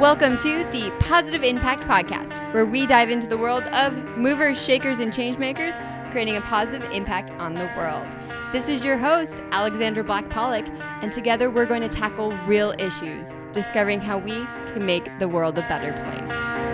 Welcome to the Positive Impact Podcast, where we dive into the world of movers, shakers, and changemakers, creating a positive impact on the world. This is your host, Alexandra Black Pollock, and together we're going to tackle real issues, discovering how we can make the world a better place.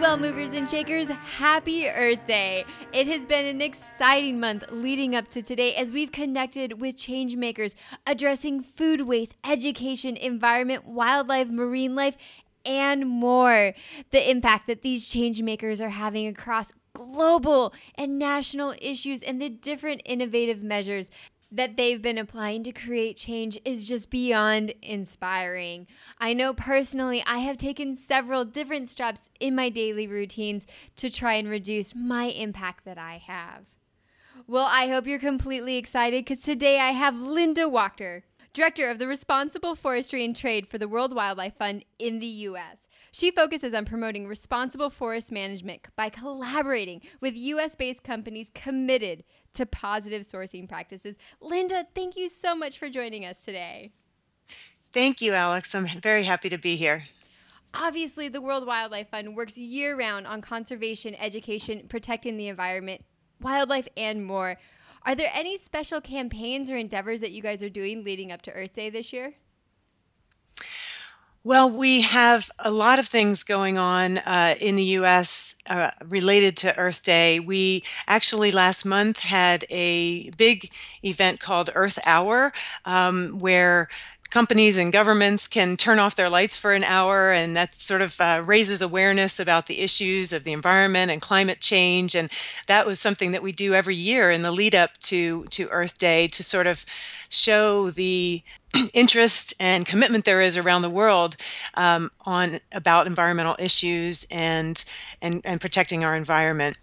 Well, movers and shakers, happy Earth Day. It has been an exciting month leading up to today as we've connected with changemakers addressing food waste, education, environment, wildlife, marine life, and more. The impact that these changemakers are having across global and national issues and the different innovative measures that they've been applying to create change is just beyond inspiring. I know personally, I have taken several different steps in my daily routines to try and reduce my impact that I have. Well, I hope you're completely excited because today I have Linda Walker, Director of the Responsible Forestry and Trade for the World Wildlife Fund in the U.S. She focuses on promoting responsible forest management by collaborating with US based companies committed to positive sourcing practices. Linda, thank you so much for joining us today. Thank you, Alex. I'm very happy to be here. Obviously, the World Wildlife Fund works year round on conservation, education, protecting the environment, wildlife, and more. Are there any special campaigns or endeavors that you guys are doing leading up to Earth Day this year? Well, we have a lot of things going on uh, in the US uh, related to Earth Day. We actually last month had a big event called Earth Hour, um, where companies and governments can turn off their lights for an hour, and that sort of uh, raises awareness about the issues of the environment and climate change. And that was something that we do every year in the lead up to to Earth Day to sort of show the interest and commitment there is around the world um, on about environmental issues and, and and protecting our environment.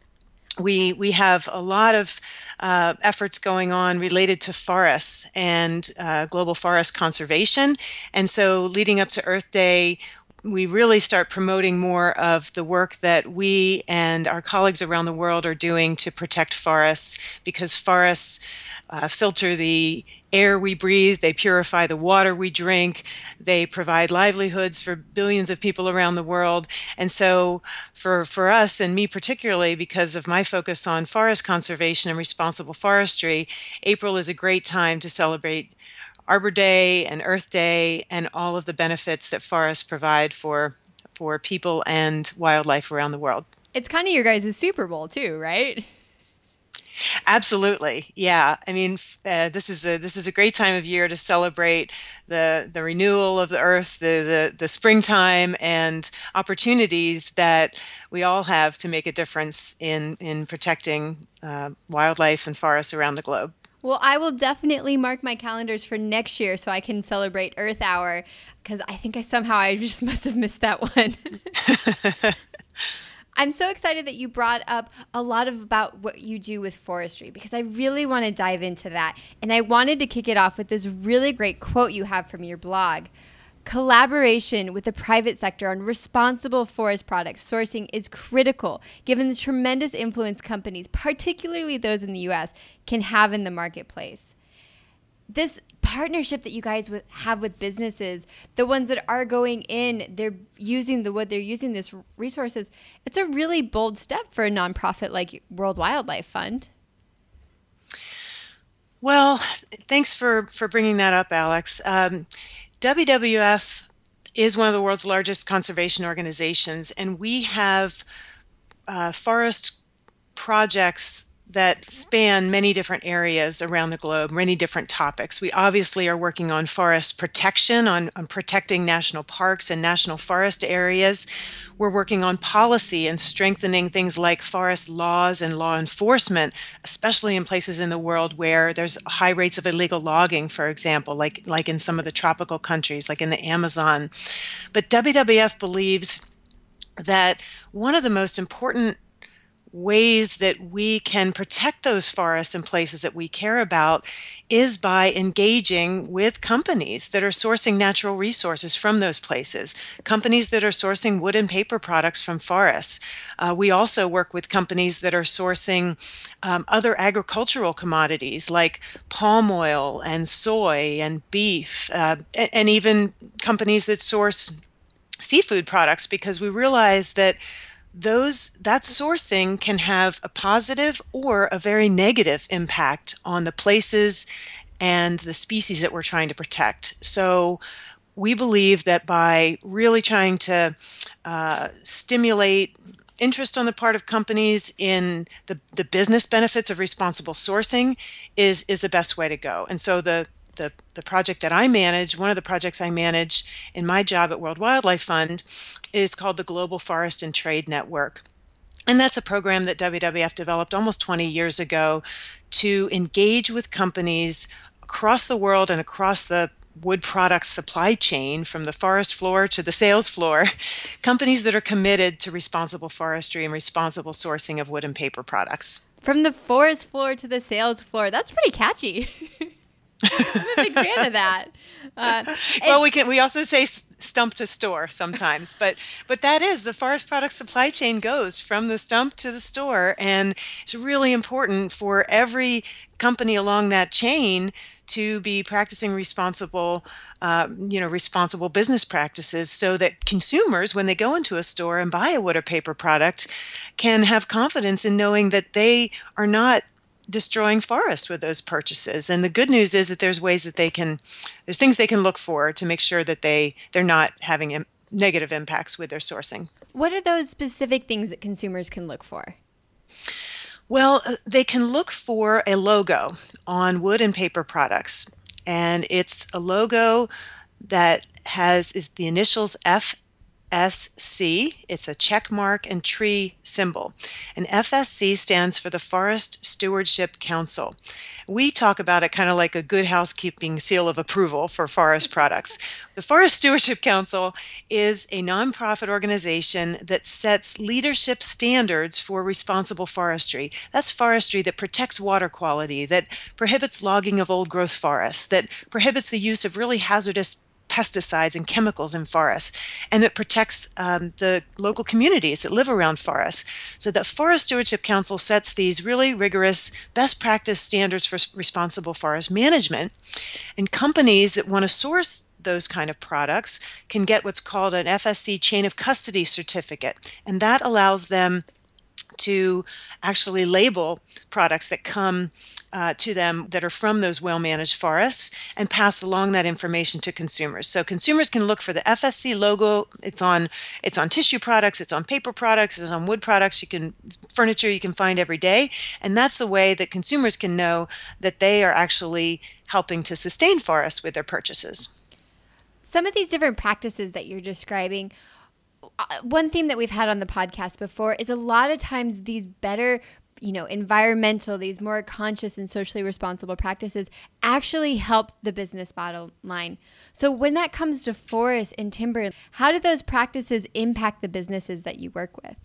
We we have a lot of uh, efforts going on related to forests and uh, global forest conservation, and so leading up to Earth Day, we really start promoting more of the work that we and our colleagues around the world are doing to protect forests because forests uh, filter the air we breathe, they purify the water we drink, they provide livelihoods for billions of people around the world. And so, for, for us, and me particularly, because of my focus on forest conservation and responsible forestry, April is a great time to celebrate Arbor Day and Earth Day and all of the benefits that forests provide for, for people and wildlife around the world. It's kind of your guys' Super Bowl, too, right? Absolutely, yeah. I mean, uh, this is a this is a great time of year to celebrate the the renewal of the earth, the the, the springtime, and opportunities that we all have to make a difference in in protecting uh, wildlife and forests around the globe. Well, I will definitely mark my calendars for next year so I can celebrate Earth Hour because I think I somehow I just must have missed that one. I'm so excited that you brought up a lot of about what you do with forestry because I really want to dive into that. And I wanted to kick it off with this really great quote you have from your blog. Collaboration with the private sector on responsible forest products sourcing is critical given the tremendous influence companies, particularly those in the US, can have in the marketplace. This partnership that you guys have with businesses, the ones that are going in, they're using the wood, they're using this resources. It's a really bold step for a nonprofit like World Wildlife Fund. Well, thanks for for bringing that up, Alex. Um, WWF is one of the world's largest conservation organizations, and we have uh, forest projects that span many different areas around the globe, many different topics. We obviously are working on forest protection, on, on, protecting national parks and national forest areas. We're working on policy and strengthening things like forest laws and law enforcement, especially in places in the world where there's high rates of illegal logging, for example, like, like in some of the tropical countries, like in the Amazon. But WWF believes that one of the most important ways that we can protect those forests and places that we care about is by engaging with companies that are sourcing natural resources from those places, companies that are sourcing wood and paper products from forests. Uh, we also work with companies that are sourcing um, other agricultural commodities like palm oil and soy and beef, uh, and, and even companies that source seafood products because we realize that those that sourcing can have a positive or a very negative impact on the places and the species that we're trying to protect. So we believe that by really trying to uh, stimulate interest on the part of companies in the, the business benefits of responsible sourcing is is the best way to go. And so the the, the project that I manage, one of the projects I manage in my job at World Wildlife Fund, is called the Global Forest and Trade Network. And that's a program that WWF developed almost 20 years ago to engage with companies across the world and across the wood products supply chain from the forest floor to the sales floor, companies that are committed to responsible forestry and responsible sourcing of wood and paper products. From the forest floor to the sales floor. That's pretty catchy. I'm a big fan of that. Uh, well, we can. We also say stump to store sometimes, but but that is the forest product supply chain goes from the stump to the store, and it's really important for every company along that chain to be practicing responsible, uh, you know, responsible business practices, so that consumers, when they go into a store and buy a wood or paper product, can have confidence in knowing that they are not destroying forests with those purchases. And the good news is that there's ways that they can, there's things they can look for to make sure that they they're not having Im- negative impacts with their sourcing. What are those specific things that consumers can look for? Well, uh, they can look for a logo on wood and paper products, and it's a logo that has is the initials F FSC. It's a check mark and tree symbol. And FSC stands for the Forest Stewardship Council. We talk about it kind of like a good housekeeping seal of approval for forest products. The Forest Stewardship Council is a nonprofit organization that sets leadership standards for responsible forestry. That's forestry that protects water quality, that prohibits logging of old growth forests, that prohibits the use of really hazardous pesticides and chemicals in forests, and it protects um, the local communities that live around forests. So the Forest Stewardship Council sets these really rigorous best practice standards for responsible forest management, and companies that want to source those kind of products can get what's called an FSC chain of custody certificate, and that allows them to actually label products that come uh, to them that are from those well managed forests and pass along that information to consumers. So consumers can look for the FSC logo. It's on it's on tissue products, it's on paper products, it's on wood products. You can furniture you can find every day, and that's the way that consumers can know that they are actually helping to sustain forests with their purchases. Some of these different practices that you're describing Uh, one theme that we've had on the podcast before is a lot of times these better you know environmental these more conscious and socially responsible practices actually help the business bottom line so when that comes to forest and timber how do those practices impact the businesses that you work with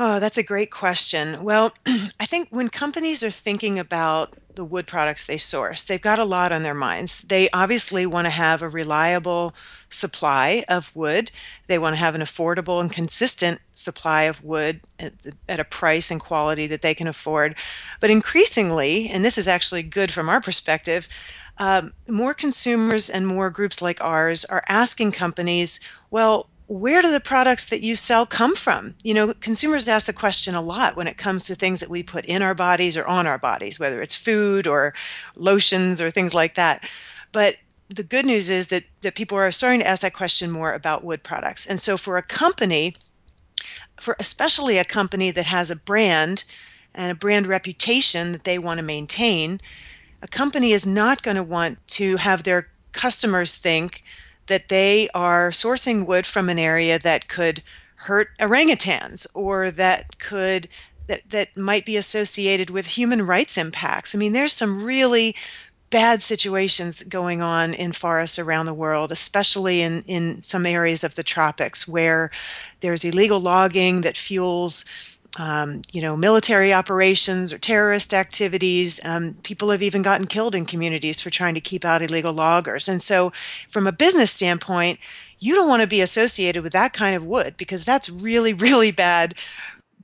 Oh, that's a great question. Well, I think when companies are thinking about the wood products they source, they've got a lot on their minds. They obviously want to have a reliable supply of wood. They want to have an affordable and consistent supply of wood at, at, a price and quality that they can afford. But increasingly, and this is actually good from our perspective, um, more consumers and more groups like ours are asking companies, well, where do the products that you sell come from? You know, consumers ask the question a lot when it comes to things that we put in our bodies or on our bodies, whether it's food or lotions or things like that. But the good news is that, that people are starting to ask that question more about wood products. And so for a company, for especially a company that has a brand and a brand reputation that they want to maintain, a company is not going to want to have their customers think that they are sourcing wood from an area that could hurt orangutans or that could that, that might be associated with human rights impacts. I mean, there's some really bad situations going on in forests around the world, especially in, in some areas of the tropics where there's illegal logging that fuels um, you know, military operations or terrorist activities. Um, people have even gotten killed in communities for trying to keep out illegal loggers. And so, from a business standpoint, you don't want to be associated with that kind of wood because that's really, really bad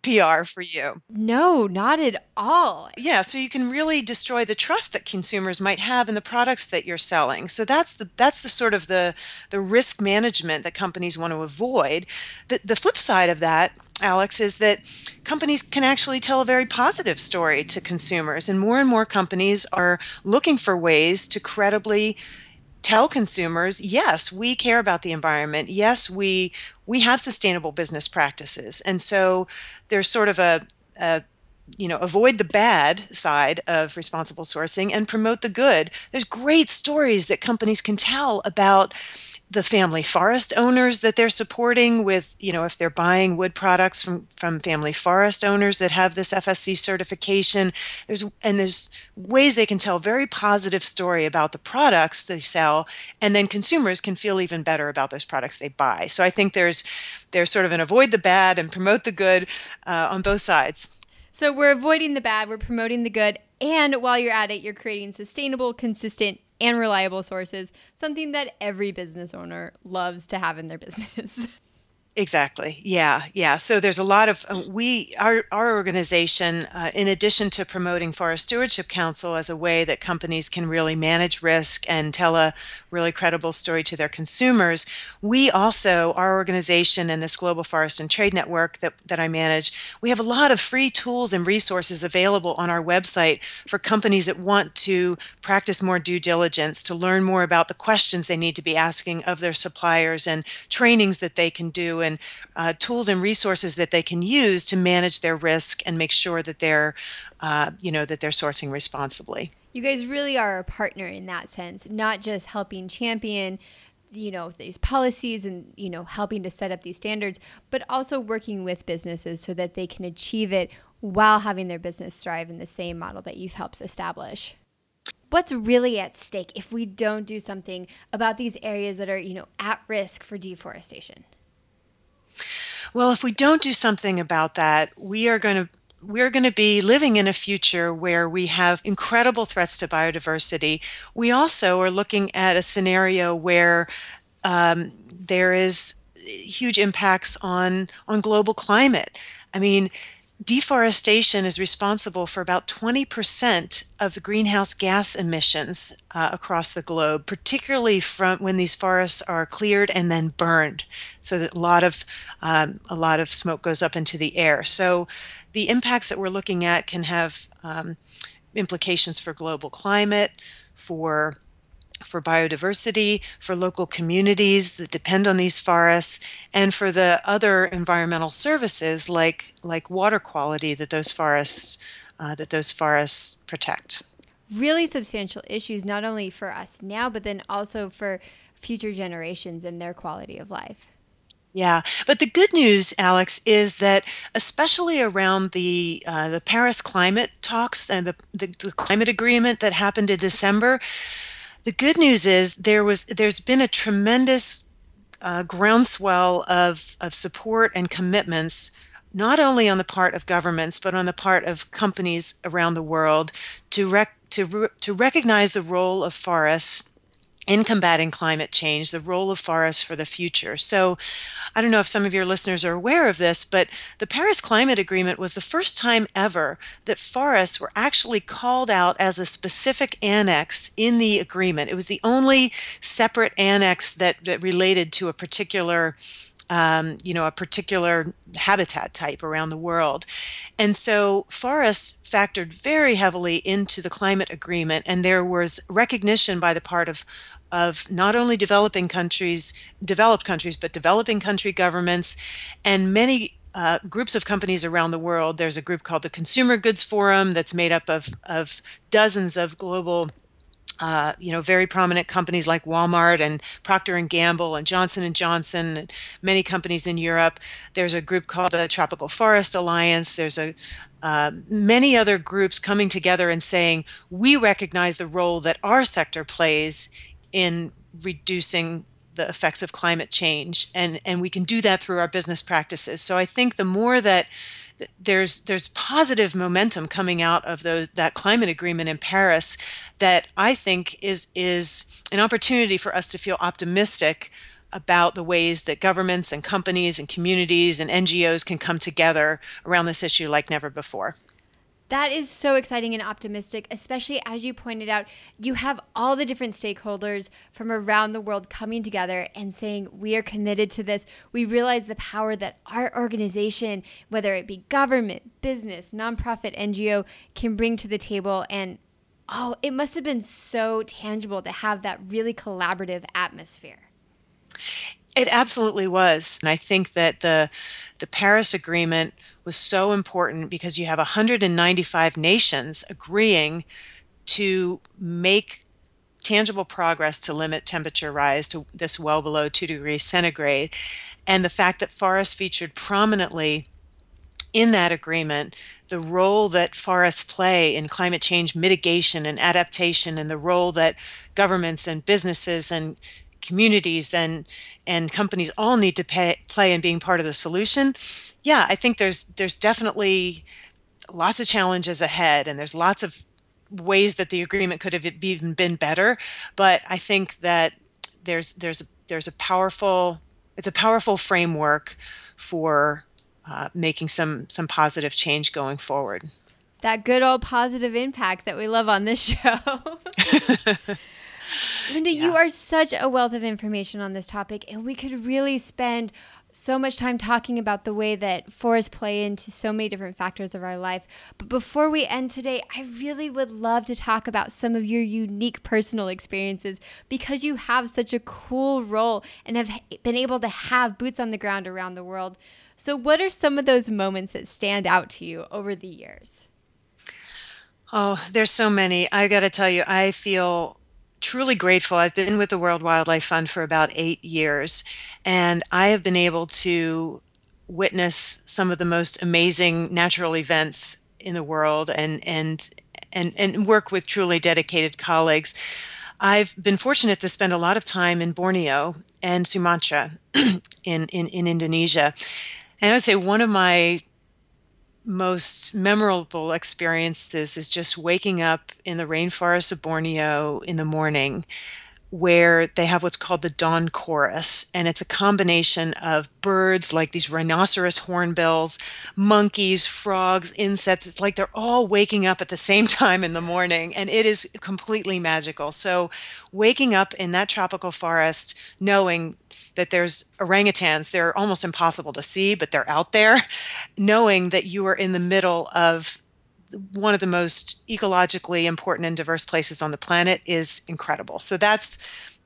PR for you. No, not at all. Yeah, so you can really destroy the trust that consumers might have in the products that you're selling. So that's the that's the sort of the the risk management that companies want to avoid. The the flip side of that Alex, is that companies can actually tell a very positive story to consumers. And more and more companies are looking for ways to credibly tell consumers yes we care about the environment. Yes we we have sustainable business practices. And so there's sort of a, a you know avoid the bad side of responsible sourcing and promote the good. There's great stories that companies can tell about the family forest owners that they're supporting with you know if they're buying wood products from from family forest owners that have this FSC certification. There's and there's ways they can tell very positive story about the products they sell and then consumers can feel even better about those products they buy. So i think there's there's sort of an avoid the bad and promote the good uh, on both sides so we're avoiding the bad we're promoting the good and while you're at it you're creating sustainable consistent and reliable sources, something that every business owner loves to have in their business. Exactly. Yeah. Yeah. So there's a lot of uh, we our our organization, uh, in addition to promoting Forest Stewardship Council as a way that companies can really manage risk and tell a really credible story to their consumers, we also our organization and this Global Forest and Trade Network that that I manage, we have a lot of free tools and resources available on our website for companies that want to practice more due diligence, to learn more about the questions they need to be asking of their suppliers and trainings that they can do and uh, tools and resources that they can use to manage their risk and make sure that they're, uh, you know, that they're sourcing responsibly. You guys really are a partner in that sense, not just helping champion you know these policies and you know helping to set up these standards but also working with businesses so that they can achieve it while having their business thrive in the same model that you've helped establish what's really at stake if we don't do something about these areas that are you know at risk for deforestation well, if we don't do something about that, we are going to we're going to be living in a future where we have incredible threats to biodiversity. We also are looking at a scenario where um, there is huge impacts on on global climate. I mean, deforestation is responsible for about 20% of the greenhouse gas emissions uh, across the globe, particularly from when these forests are cleared and then burned. So that a lot of um, a lot of smoke goes up into the air. So the impacts that we're looking at can have um, implications for global climate, for for biodiversity, for local communities that depend on these forests, and for the other environmental services like like water quality that those forests uh, that those forests protect. Really substantial issues, not only for us now, but then also for future generations and their quality of life. Yeah, but the good news, Alex, is that especially around the uh, the Paris climate talks and the, the, the climate agreement that happened in December, the good news is there was there's been a tremendous uh, groundswell of of support and commitments not only on the part of governments but on the part of companies around the world to rec- to re- to recognize the role of forests in combating climate change, the role of forests for the future. So, I don't know if some of your listeners are aware of this, but the Paris Climate Agreement was the first time ever that forests were actually called out as a specific annex in the agreement. It was the only separate annex that, that related to a particular um, you know, a particular habitat type around the world. And so forests factored very heavily into the climate agreement, and there was recognition by the part of of not only developing countries, developed countries, but developing country governments and many uh, groups of companies around the world. There's a group called the Consumer Goods Forum that's made up of, of dozens of global uh, you know very prominent companies like Walmart and Procter and Gamble and Johnson and Johnson and many companies in Europe. There's a group called the Tropical Forest Alliance. There's a uh, many other groups coming together and saying we recognize the role that our sector plays in reducing the effects of climate change and and we can do that through our business practices so i think the more that there's there's positive momentum coming out of those that climate agreement in Paris that I think is is an opportunity for us to feel optimistic about the ways that governments and companies and communities and NGOs can come together around this issue like never before. That is so exciting and optimistic, especially as you pointed out, you have all the different stakeholders from around the world coming together and saying, We are committed to this. We realize the power that our organization, whether it be government, business, nonprofit, NGO, can bring to the table. And oh, it must have been so tangible to have that really collaborative atmosphere. It absolutely was. And I think that the the Paris Agreement was so important because you have 195 nations agreeing to make tangible progress to limit temperature rise to this well below 2 degrees centigrade. And the fact that forests featured prominently in that agreement, the role that forests play in climate change mitigation and adaptation, and the role that governments and businesses and communities and and companies all need to pay, play in being part of the solution. Yeah i think there's there's definitely lots of challenges ahead and there's lots of ways that the agreement could have even been better but i think that there's there's there's a powerful it's a powerful framework for uh, making some some positive change going forward. That good old positive impact that we love on this show Linda, yeah. you are such a wealth of information on this topic, and we could really spend so much time talking about the way that forests play into so many different factors of our life. But before we end today, I really would love to talk about some of your unique personal experiences because you have such a cool role and have been able to have boots on the ground around the world. So, what are some of those moments that stand out to you over the years? Oh, there's so many. I got to tell you, I feel truly grateful. I've been with the World Wildlife Fund for about eight years, and I have been able to witness some of the most amazing natural events in the world and and and, and work with truly dedicated colleagues. I've been fortunate to spend a lot of time in Borneo and Sumatra in, in, in Indonesia. And I would say one of my most memorable experiences is just waking up in the rainforest of Borneo in the morning where they have what's called the dawn chorus and it's a combination of birds like these rhinoceros hornbills monkeys frogs insects. It's like they're all waking up at the same time in the morning and it is completely magical. So waking up in that tropical forest knowing that there's orangutans they're almost impossible to see but they're out there knowing that you are in the middle of one of the most ecologically important and diverse places on the planet is incredible. So that's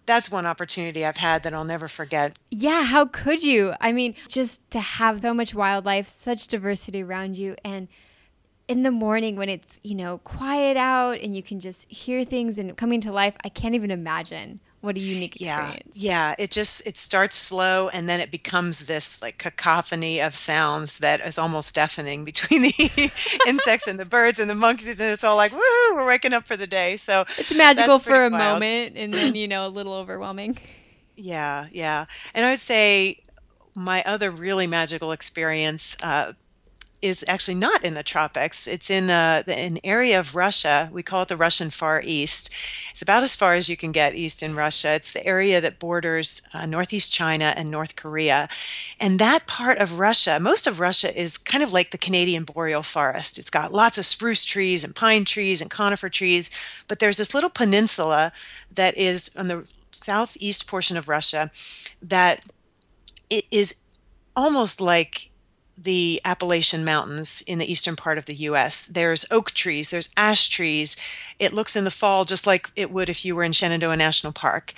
that's one opportunity I've had that I'll never forget. Yeah, how could you? I mean, just to have so much wildlife, such diversity around you and in the morning when it's, you know, quiet out and you can just hear things and coming to life, I can't even imagine what a unique experience. Yeah, yeah. It just it starts slow and then it becomes this like cacophony of sounds that is almost deafening between the insects and the birds and the monkeys, and it's all like, we're waking up for the day. So it's magical for a wild. moment and then you know a little overwhelming. Yeah, yeah, and I would say my other really magical experience. Uh, is actually not in the tropics. It's in uh, an area of Russia. We call it the Russian Far East. It's about as far as you can get east in Russia. It's the area that borders uh, northeast China and North Korea. And that part of Russia, most of Russia is kind of like the Canadian boreal forest. It's got lots of spruce trees and pine trees and conifer trees. But there's this little peninsula that is on the southeast portion of Russia that it is almost like the Appalachian Mountains in the eastern part of the US. There's oak trees, there's ash trees. It looks in the fall just like it would if you were in Shenandoah National Park.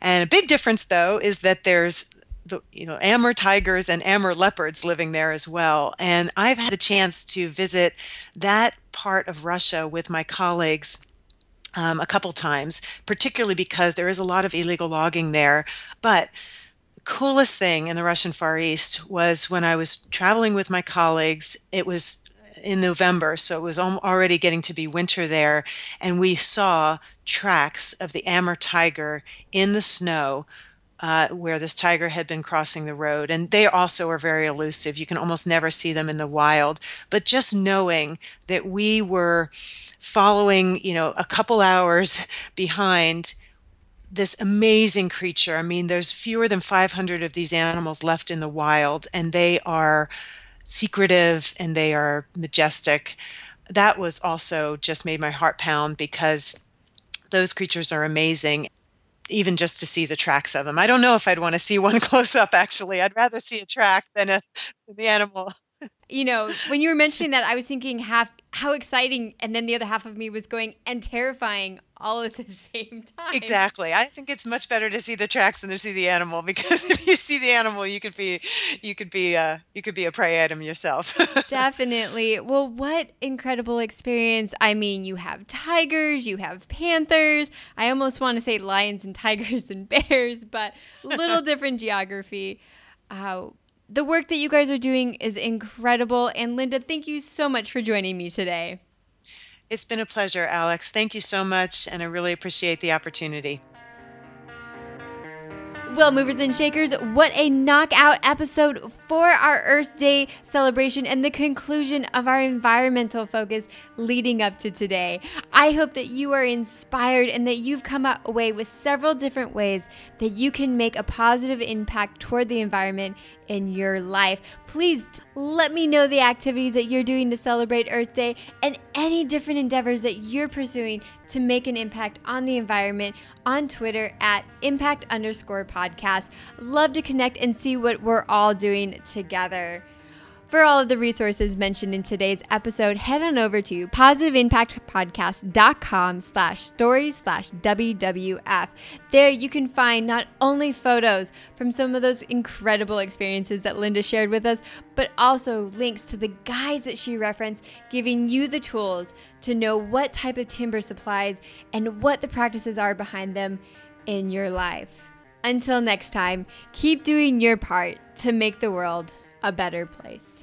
And a big difference though is that there's the you know Amur tigers and Amur leopards living there as well. And I've had the chance to visit that part of Russia with my colleagues um, a couple times, particularly because there is a lot of illegal logging there. But coolest thing in the Russian Far East was when I was traveling with my colleagues. It was in November, so it was already getting to be winter there, and we saw tracks of the Amur tiger in the snow uh, where this tiger had been crossing the road. And they also are very elusive. You can almost never see them in the wild. But just knowing that we were following, you know, a couple hours behind this amazing creature. I mean, there's fewer than 500 of these animals left in the wild, and they are secretive and they are majestic. That was also just made my heart pound because those creatures are amazing even just to see the tracks of them. I don't know if I'd want to see one close up actually. I'd rather see a track than a the animal. You know, when you were mentioning that, I was thinking half how exciting and then the other half of me was going and terrifying all at the same time. Exactly. I think it's much better to see the tracks than to see the animal because if you see the animal, you could be you could be uh you could be a prey item yourself. Definitely. Well, what incredible experience. I mean, you have tigers, you have panthers. I almost want to say lions and tigers and bears, but little different geography. Uh, the work that you guys are doing is incredible. And Linda, thank you so much for joining me today. It's been a pleasure, Alex. Thank you so much, and I really appreciate the opportunity. Well, movers and shakers, what a knockout episode for our Earth Day celebration and the conclusion of our environmental focus leading up to today. I hope that you are inspired and that you've come away with several different ways that you can make a positive impact toward the environment in your life. Please let me know the activities that you're doing to celebrate Earth Day and any different endeavors that you're pursuing to make an impact on the environment on Twitter at impact underscore podcast. Love to connect and see what we're all doing together. For all of the resources mentioned in today's episode, head on over to positiveimpactpodcast.com slash stories slash WWF. There you can find not only photos from some of those incredible experiences that Linda shared with us, but also links to the guides that she referenced, giving you the tools to know what type of timber supplies and what the practices are behind them in your life. Until next time, keep doing your part to make the world a better place.